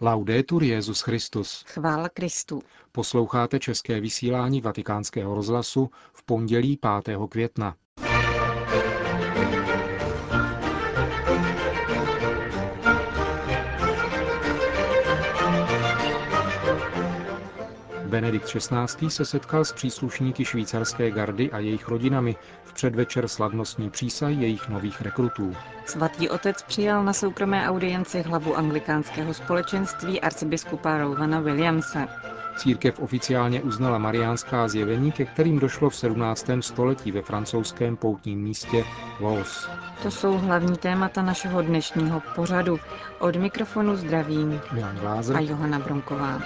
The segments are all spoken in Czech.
Laudetur Jezus Christus. Chvála Kristu. Posloucháte české vysílání Vatikánského rozhlasu v pondělí 5. května. Benedikt XVI. se setkal s příslušníky švýcarské gardy a jejich rodinami v předvečer slavnostní přísahy jejich nových rekrutů. Svatý otec přijal na soukromé audienci hlavu anglikánského společenství arcibiskupa Rowena Williamse. Církev oficiálně uznala mariánská zjevení, ke kterým došlo v 17. století ve francouzském poutním místě Vos. To jsou hlavní témata našeho dnešního pořadu. Od mikrofonu zdravím Milan Glázer a Johana Bronková.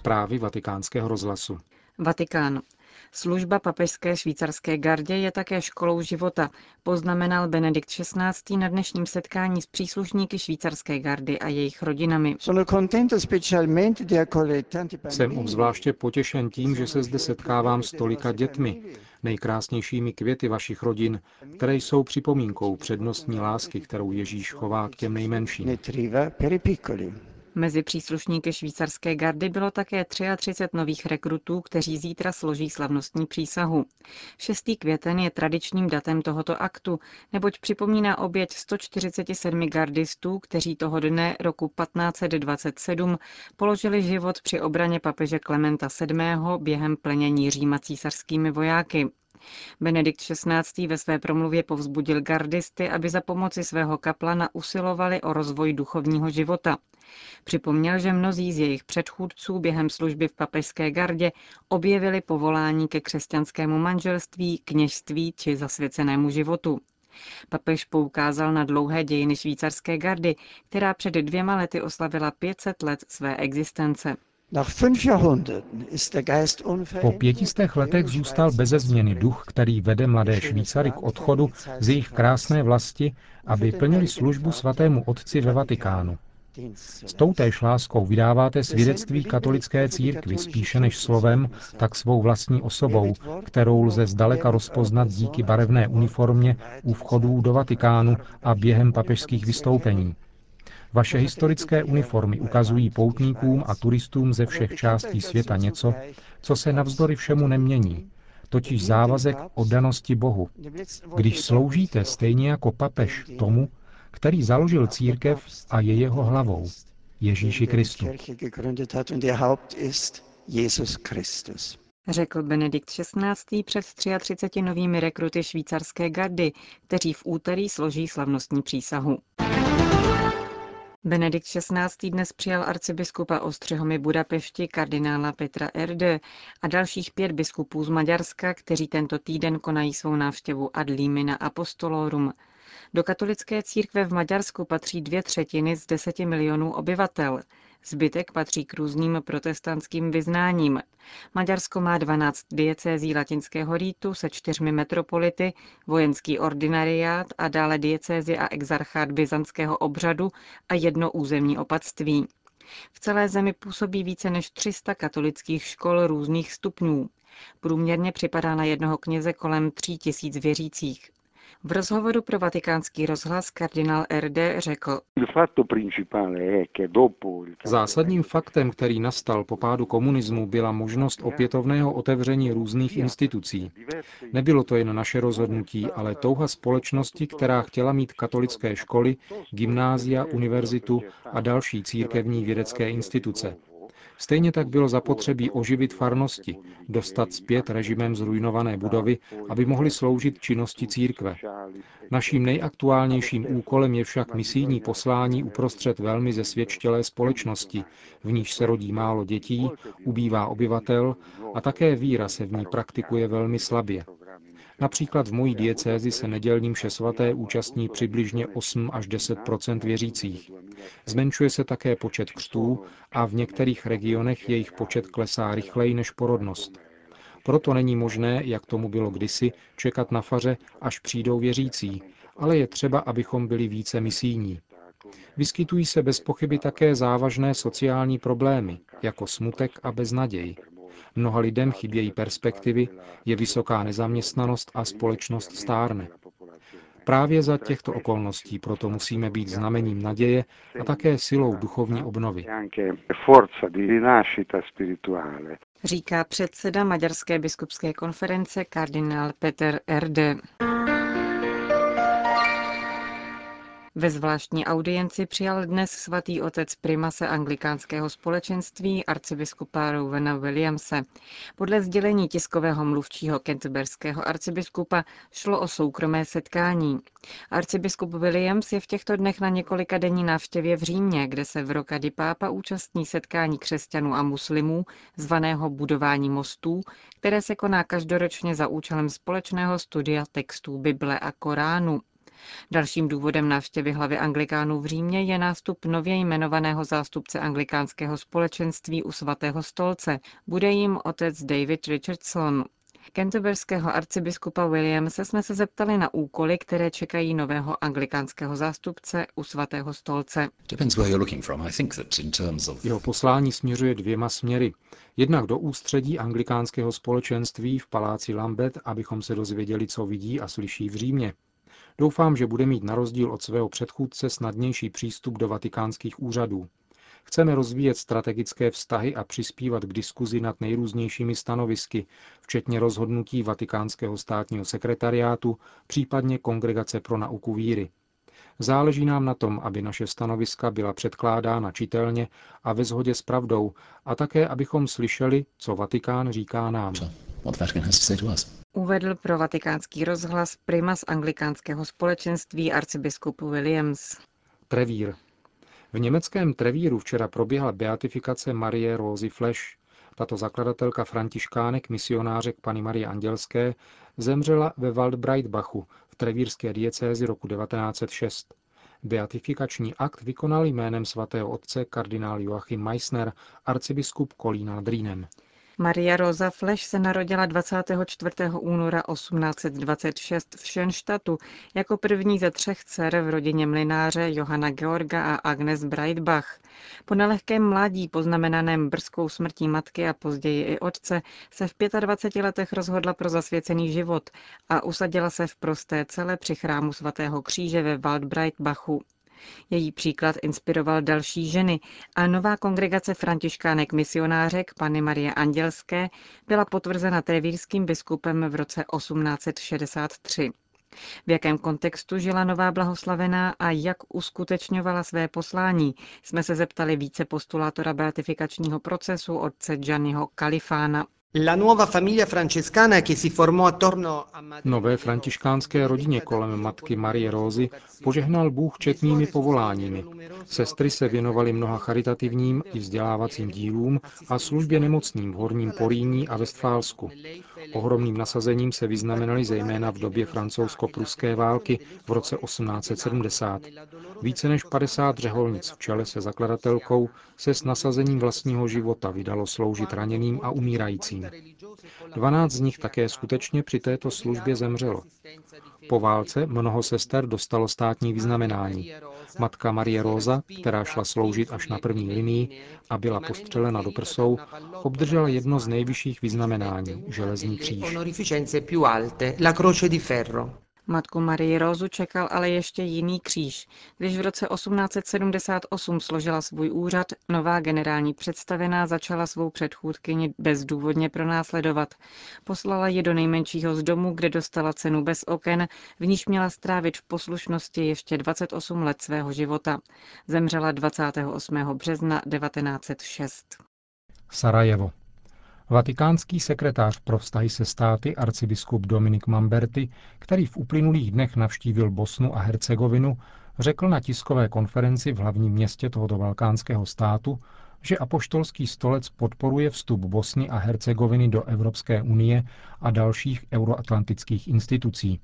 Zprávy vatikánského rozhlasu. Vatikán. Služba papežské švýcarské gardě je také školou života, poznamenal Benedikt XVI. na dnešním setkání s příslušníky švýcarské gardy a jejich rodinami. Jsem obzvláště potěšen tím, že se zde setkávám s tolika dětmi, nejkrásnějšími květy vašich rodin, které jsou připomínkou přednostní lásky, kterou Ježíš chová k těm nejmenším. Mezi příslušníky švýcarské gardy bylo také 33 nových rekrutů, kteří zítra složí slavnostní přísahu. 6. květen je tradičním datem tohoto aktu, neboť připomíná oběť 147 gardistů, kteří toho dne roku 1527 položili život při obraně papeže Klementa VII. během plenění Říma císařskými vojáky. Benedikt XVI. ve své promluvě povzbudil gardisty, aby za pomoci svého kaplana usilovali o rozvoj duchovního života. Připomněl, že mnozí z jejich předchůdců během služby v papežské gardě objevili povolání ke křesťanskému manželství, kněžství či zasvěcenému životu. Papež poukázal na dlouhé dějiny švýcarské gardy, která před dvěma lety oslavila 500 let své existence. Po pětistech letech zůstal beze změny duch, který vede mladé Švýcary k odchodu z jejich krásné vlasti, aby plnili službu svatému otci ve Vatikánu. S toutéž láskou vydáváte svědectví katolické církvy spíše než slovem, tak svou vlastní osobou, kterou lze zdaleka rozpoznat díky barevné uniformě u vchodů do Vatikánu a během papežských vystoupení. Vaše historické uniformy ukazují poutníkům a turistům ze všech částí světa něco, co se navzdory všemu nemění, totiž závazek oddanosti Bohu. Když sloužíte stejně jako papež tomu, který založil církev a je jeho hlavou, Ježíši Kristu. Řekl Benedikt XVI. před 33 novými rekruty švýcarské gardy, kteří v úterý složí slavnostní přísahu. Benedikt XVI. dnes přijal arcibiskupa Ostřehomy Budapešti kardinála Petra Erde a dalších pět biskupů z Maďarska, kteří tento týden konají svou návštěvu ad limina apostolorum. Do katolické církve v Maďarsku patří dvě třetiny z deseti milionů obyvatel. Zbytek patří k různým protestantským vyznáním. Maďarsko má 12 diecézí latinského rýtu se čtyřmi metropolity, vojenský ordinariát a dále diecézy a exarchát byzantského obřadu a jedno územní opatství. V celé zemi působí více než 300 katolických škol různých stupňů. Průměrně připadá na jednoho kněze kolem 3 tisíc věřících. V rozhovoru pro vatikánský rozhlas kardinál RD řekl, Zásadním faktem, který nastal po pádu komunismu, byla možnost opětovného otevření různých institucí. Nebylo to jen naše rozhodnutí, ale touha společnosti, která chtěla mít katolické školy, gymnázia, univerzitu a další církevní vědecké instituce. Stejně tak bylo zapotřebí oživit farnosti, dostat zpět režimem zrujnované budovy, aby mohly sloužit činnosti církve. Naším nejaktuálnějším úkolem je však misijní poslání uprostřed velmi zesvědčtělé společnosti, v níž se rodí málo dětí, ubývá obyvatel a také víra se v ní praktikuje velmi slabě. Například v mojí diecézi se nedělním svaté účastní přibližně 8 až 10 věřících. Zmenšuje se také počet křtů a v některých regionech jejich počet klesá rychleji než porodnost. Proto není možné, jak tomu bylo kdysi, čekat na faře, až přijdou věřící, ale je třeba, abychom byli více misijní. Vyskytují se bez pochyby také závažné sociální problémy, jako smutek a beznaděj. Mnoha lidem chybějí perspektivy, je vysoká nezaměstnanost a společnost stárne. Právě za těchto okolností proto musíme být znamením naděje a také silou duchovní obnovy. Říká předseda Maďarské biskupské konference kardinál Peter Erde. Ve zvláštní audienci přijal dnes svatý otec primase anglikánského společenství arcibiskupa Rowena Williamse. Podle sdělení tiskového mluvčího kenterberského arcibiskupa šlo o soukromé setkání. Arcibiskup Williams je v těchto dnech na několika denní návštěvě v Římě, kde se v Rokady Pápa účastní setkání křesťanů a muslimů, zvaného budování mostů, které se koná každoročně za účelem společného studia textů Bible a Koránu. Dalším důvodem návštěvy hlavy anglikánů v Římě je nástup nově jmenovaného zástupce anglikánského společenství u svatého stolce. Bude jim otec David Richardson. Canterberského arcibiskupa Williamse jsme se zeptali na úkoly, které čekají nového anglikánského zástupce u svatého stolce. Jeho poslání směřuje dvěma směry. Jednak do ústředí anglikánského společenství v paláci Lambeth, abychom se dozvěděli, co vidí a slyší v Římě. Doufám, že bude mít na rozdíl od svého předchůdce snadnější přístup do vatikánských úřadů. Chceme rozvíjet strategické vztahy a přispívat k diskuzi nad nejrůznějšími stanovisky, včetně rozhodnutí Vatikánského státního sekretariátu, případně Kongregace pro nauku víry. Záleží nám na tom, aby naše stanoviska byla předkládána čitelně a ve shodě s pravdou a také, abychom slyšeli, co Vatikán říká nám. Uvedl pro vatikánský rozhlas primas anglikánského společenství arcibiskup Williams. Trevír. V německém Trevíru včera proběhla beatifikace Marie Rózy Flash. Tato zakladatelka františkánek, misionářek Pany Marie Andělské, zemřela ve Waldbreitbachu v trevírské diecézi roku 1906. Beatifikační akt vykonal jménem svatého otce kardinál Joachim Meissner, arcibiskup Kolína nad Rýnem. Maria Rosa Fleš se narodila 24. února 1826 v Schönstadtu jako první ze třech dcer v rodině mlináře Johana Georga a Agnes Breitbach. Po nelehkém mládí poznamenaném brzkou smrtí matky a později i otce se v 25 letech rozhodla pro zasvěcený život a usadila se v prosté cele při chrámu svatého kříže ve Waldbreitbachu. Její příklad inspiroval další ženy a nová kongregace františkánek misionářek Pany Marie Andělské byla potvrzena trevírským biskupem v roce 1863. V jakém kontextu žila nová blahoslavená a jak uskutečňovala své poslání, jsme se zeptali více postulátora beatifikačního procesu otce Gianniho Kalifána. Nové františkánské rodině kolem matky Marie Rózy požehnal Bůh četnými povoláními. Sestry se věnovaly mnoha charitativním i vzdělávacím dílům a službě nemocným v Horním Poríní a Vestfálsku. Ohromným nasazením se vyznamenali zejména v době francouzsko-pruské války v roce 1870. Více než 50 řeholnic v čele se zakladatelkou se s nasazením vlastního života vydalo sloužit raněným a umírajícím. 12 z nich také skutečně při této službě zemřelo. Po válce mnoho sester dostalo státní vyznamenání. Matka Marie Rosa, která šla sloužit až na první linii a byla postřelena do prsou, obdržela jedno z nejvyšších vyznamenání, železný kříž. Matku Marii Rózu čekal ale ještě jiný kříž. Když v roce 1878 složila svůj úřad, nová generální představená začala svou předchůdkyni bezdůvodně pronásledovat. Poslala ji do nejmenšího z domu, kde dostala cenu bez oken, v níž měla strávit v poslušnosti ještě 28 let svého života. Zemřela 28. března 1906. Sarajevo. Vatikánský sekretář pro vztahy se státy arcibiskup Dominik Mamberti, který v uplynulých dnech navštívil Bosnu a Hercegovinu, řekl na tiskové konferenci v hlavním městě tohoto balkánského státu, že apoštolský stolec podporuje vstup Bosny a Hercegoviny do Evropské unie a dalších euroatlantických institucí.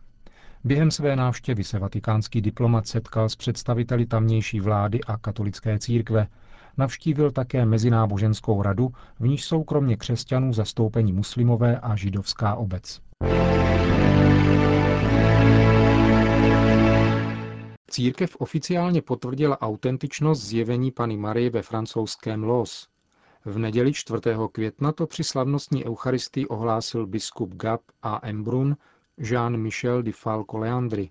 Během své návštěvy se vatikánský diplomat setkal s představiteli tamnější vlády a katolické církve, Navštívil také Mezináboženskou radu, v níž jsou kromě křesťanů zastoupení muslimové a židovská obec. Církev oficiálně potvrdila autentičnost zjevení Pany Marie ve francouzském Los. V neděli 4. května to při slavnostní eucharistii ohlásil biskup Gap a Embrun Jean-Michel de Falco Leandri.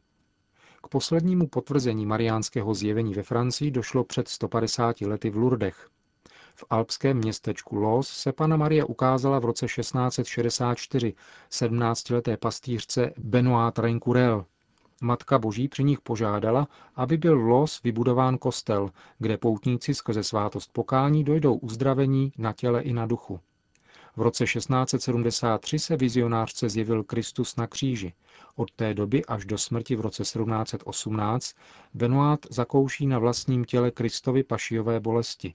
K poslednímu potvrzení mariánského zjevení ve Francii došlo před 150 lety v Lourdech. V alpském městečku Los se Pana Marie ukázala v roce 1664 17-leté pastýřce Benoit Trencourel. Matka Boží při nich požádala, aby byl Los vybudován kostel, kde poutníci skrze svátost pokání dojdou uzdravení na těle i na duchu. V roce 1673 se vizionářce zjevil Kristus na kříži. Od té doby až do smrti v roce 1718 Benoit zakouší na vlastním těle Kristovy pašijové bolesti.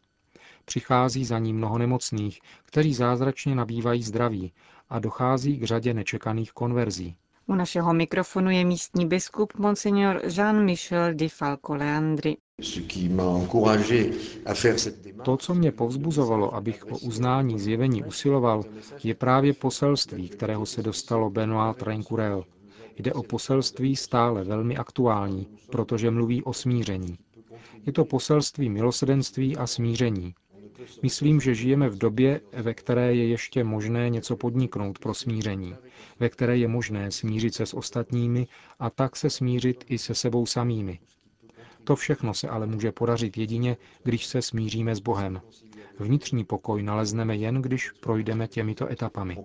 Přichází za ním mnoho nemocných, kteří zázračně nabývají zdraví a dochází k řadě nečekaných konverzí. U našeho mikrofonu je místní biskup Monsignor Jean-Michel de Falco Leandri. To, co mě povzbuzovalo, abych o uznání zjevení usiloval, je právě poselství, kterého se dostalo Benoit Trencourel. Jde o poselství stále velmi aktuální, protože mluví o smíření. Je to poselství milosedenství a smíření. Myslím, že žijeme v době, ve které je ještě možné něco podniknout pro smíření, ve které je možné smířit se s ostatními a tak se smířit i se sebou samými. To všechno se ale může podařit jedině, když se smíříme s Bohem. Vnitřní pokoj nalezneme jen, když projdeme těmito etapami.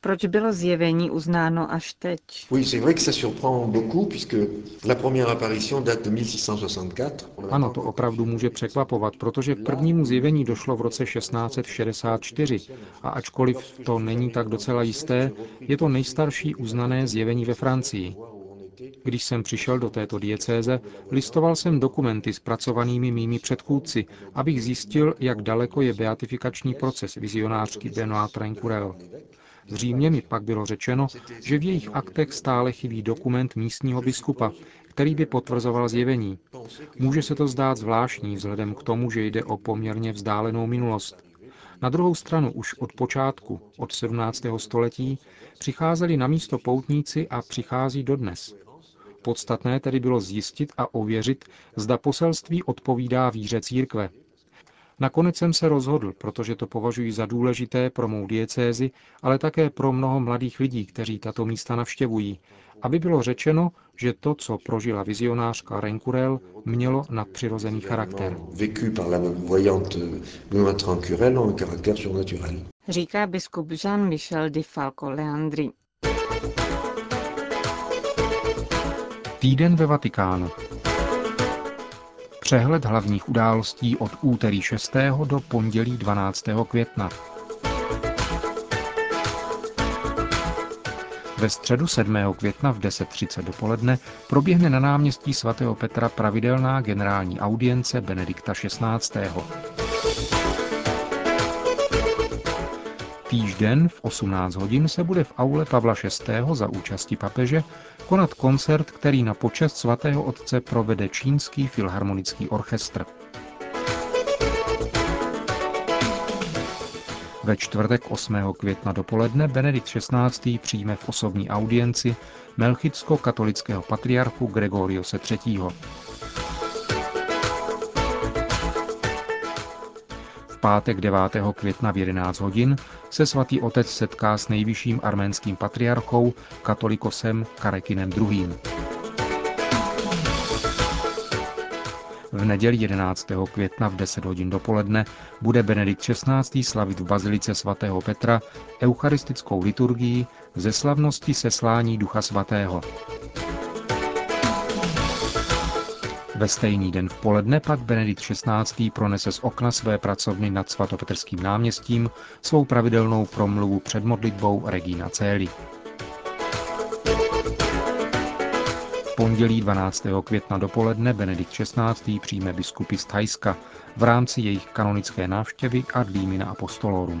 Proč bylo zjevení uznáno až teď? Ano, to opravdu může překvapovat, protože k prvnímu zjevení došlo v roce 1664 a ačkoliv to není tak docela jisté, je to nejstarší uznané zjevení ve Francii. Když jsem přišel do této diecéze, listoval jsem dokumenty zpracovanými mými předchůdci, abych zjistil, jak daleko je beatifikační proces vizionářky Benoit Trencourel. V Římě mi pak bylo řečeno, že v jejich aktech stále chybí dokument místního biskupa, který by potvrzoval zjevení. Může se to zdát zvláštní vzhledem k tomu, že jde o poměrně vzdálenou minulost. Na druhou stranu už od počátku, od 17. století, přicházeli na místo poutníci a přichází dodnes. Podstatné tedy bylo zjistit a ověřit, zda poselství odpovídá víře církve. Nakonec jsem se rozhodl, protože to považuji za důležité pro mou diecézi, ale také pro mnoho mladých lidí, kteří tato místa navštěvují, aby bylo řečeno, že to, co prožila vizionářka Renkurel, mělo nadpřirozený charakter. Říká biskup Jean-Michel de Falco Leandri. Týden ve Vatikánu. Přehled hlavních událostí od úterý 6. do pondělí 12. května. Ve středu 7. května v 10.30 dopoledne proběhne na náměstí svatého Petra pravidelná generální audience Benedikta XVI. Týžden v 18 hodin se bude v aule Pavla VI. za účasti papeže konat koncert, který na počest svatého otce provede Čínský filharmonický orchestr. Ve čtvrtek 8. května dopoledne Benedikt XVI. přijme v osobní audienci melchicko-katolického patriarchu Gregoriose III. V pátek 9. května v 11 hodin se svatý otec setká s nejvyšším arménským patriarchou, katolikosem Karekinem II. V neděli 11. května v 10 hodin dopoledne bude Benedikt XVI. slavit v Bazilice svatého Petra eucharistickou liturgii ze slavnosti seslání Ducha svatého. Ve stejný den v poledne pak Benedikt XVI. pronese z okna své pracovny nad svatopetrským náměstím svou pravidelnou promluvu před modlitbou Regina Céli. pondělí 12. května dopoledne Benedikt XVI. přijme biskupy z Thajska v rámci jejich kanonické návštěvy ad limina apostolorum.